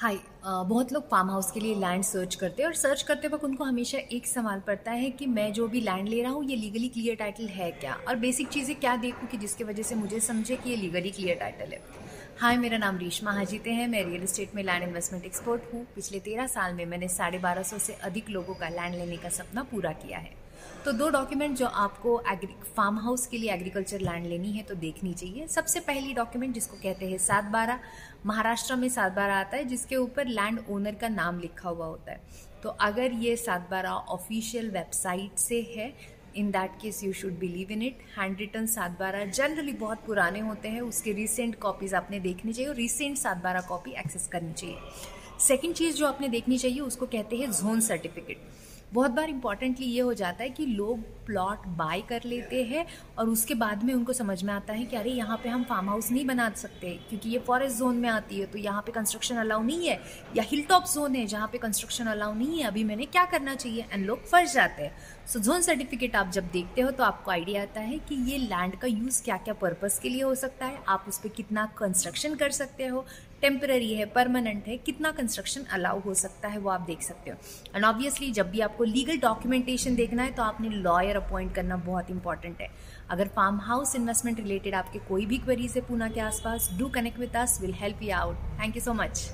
हाय बहुत लोग farm house के लिए लैंड सर्च करते हैं और सर्च करते वक्त उनको हमेशा एक सवाल पड़ता है कि मैं जो भी लैंड ले रहा हूँ, ये लीगली क्लियर टाइटल है क्या? और बेसिक चीज़ें क्या देखूँ कि जिसके वजह से मुझे समझे कि ये लीगली क्लियर टाइटल है? हाय मेरा नाम रीशमा हाजीते हैं। मैं रियल इस्टेट में लैंड इन्वेस्टमेंट एक्सपर्ट हूँ। पिछले तेरह साल में मैंने साढ़े बारह सौ से अधिक लोगों का लैंड लेने का सपना पूरा किया है। तो दो डॉक्यूमेंट जो आपको फार्म हाउस के लिए एग्रीकल्चर लैंड लेनी है तो देखनी चाहिए। सबसे पहली डॉक्यूमेंट जिसको कहते हैं सात बारह महाराष्ट्र में सात बारह आता है, जिसके ऊपर लैंड ओनर का नाम लिखा हुआ होता है। तो अगर ये सात बारह ऑफिशियल वेबसाइट से है in that case you should believe in it hand return सात बारह जनरली बहुत पुराने होते हैं, उसके रिसेंट कॉपीज आपने देखनी चाहिए और रिसेंट सात बारह कॉपी एक्सेस करनी चाहिए। सेकेंड चीज़ जो आपने देखनी चाहिए, उसको कहते हैं जोन सर्टिफिकेट बहुत बार इंपॉर्टेंटली ये हो जाता है कि लोग प्लॉट बाय कर लेते हैं और उसके बाद में उनको समझ में आता है कि अरे, यहाँ पे हम फार्म हाउस नहीं बना सकते, क्योंकि ये फॉरेस्ट जोन में आती है तो यहाँ पे कंस्ट्रक्शन अलाउ नहीं है, या हिल टॉप जोन है जहाँ पे कंस्ट्रक्शन अलाउ नहीं है, अभी मैंने क्या करना चाहिए? एंड लोग फंस जाते हैं। सो जोन सर्टिफिकेट आप जब देखते हो तो आपको आइडिया आता है कि ये लैंड का यूज़ क्या क्या पर्पज़ के लिए हो सकता है। आप उस पर कितना कंस्ट्रक्शन कर सकते हो। टेम्पररी है परमानेंट है, कितना कंस्ट्रक्शन अलाउ हो सकता है वो आप देख सकते हो। एंड ऑब्वियसली जब भी आपको लीगल डॉक्यूमेंटेशन देखना है तो आपने लॉयर अपॉइंट करना बहुत इंपॉर्टेंट है। अगर फार्म हाउस इन्वेस्टमेंट रिलेटेड आपके कोई भी क्वेरीज है पूना के आसपास do connect with us will help you out thank you so much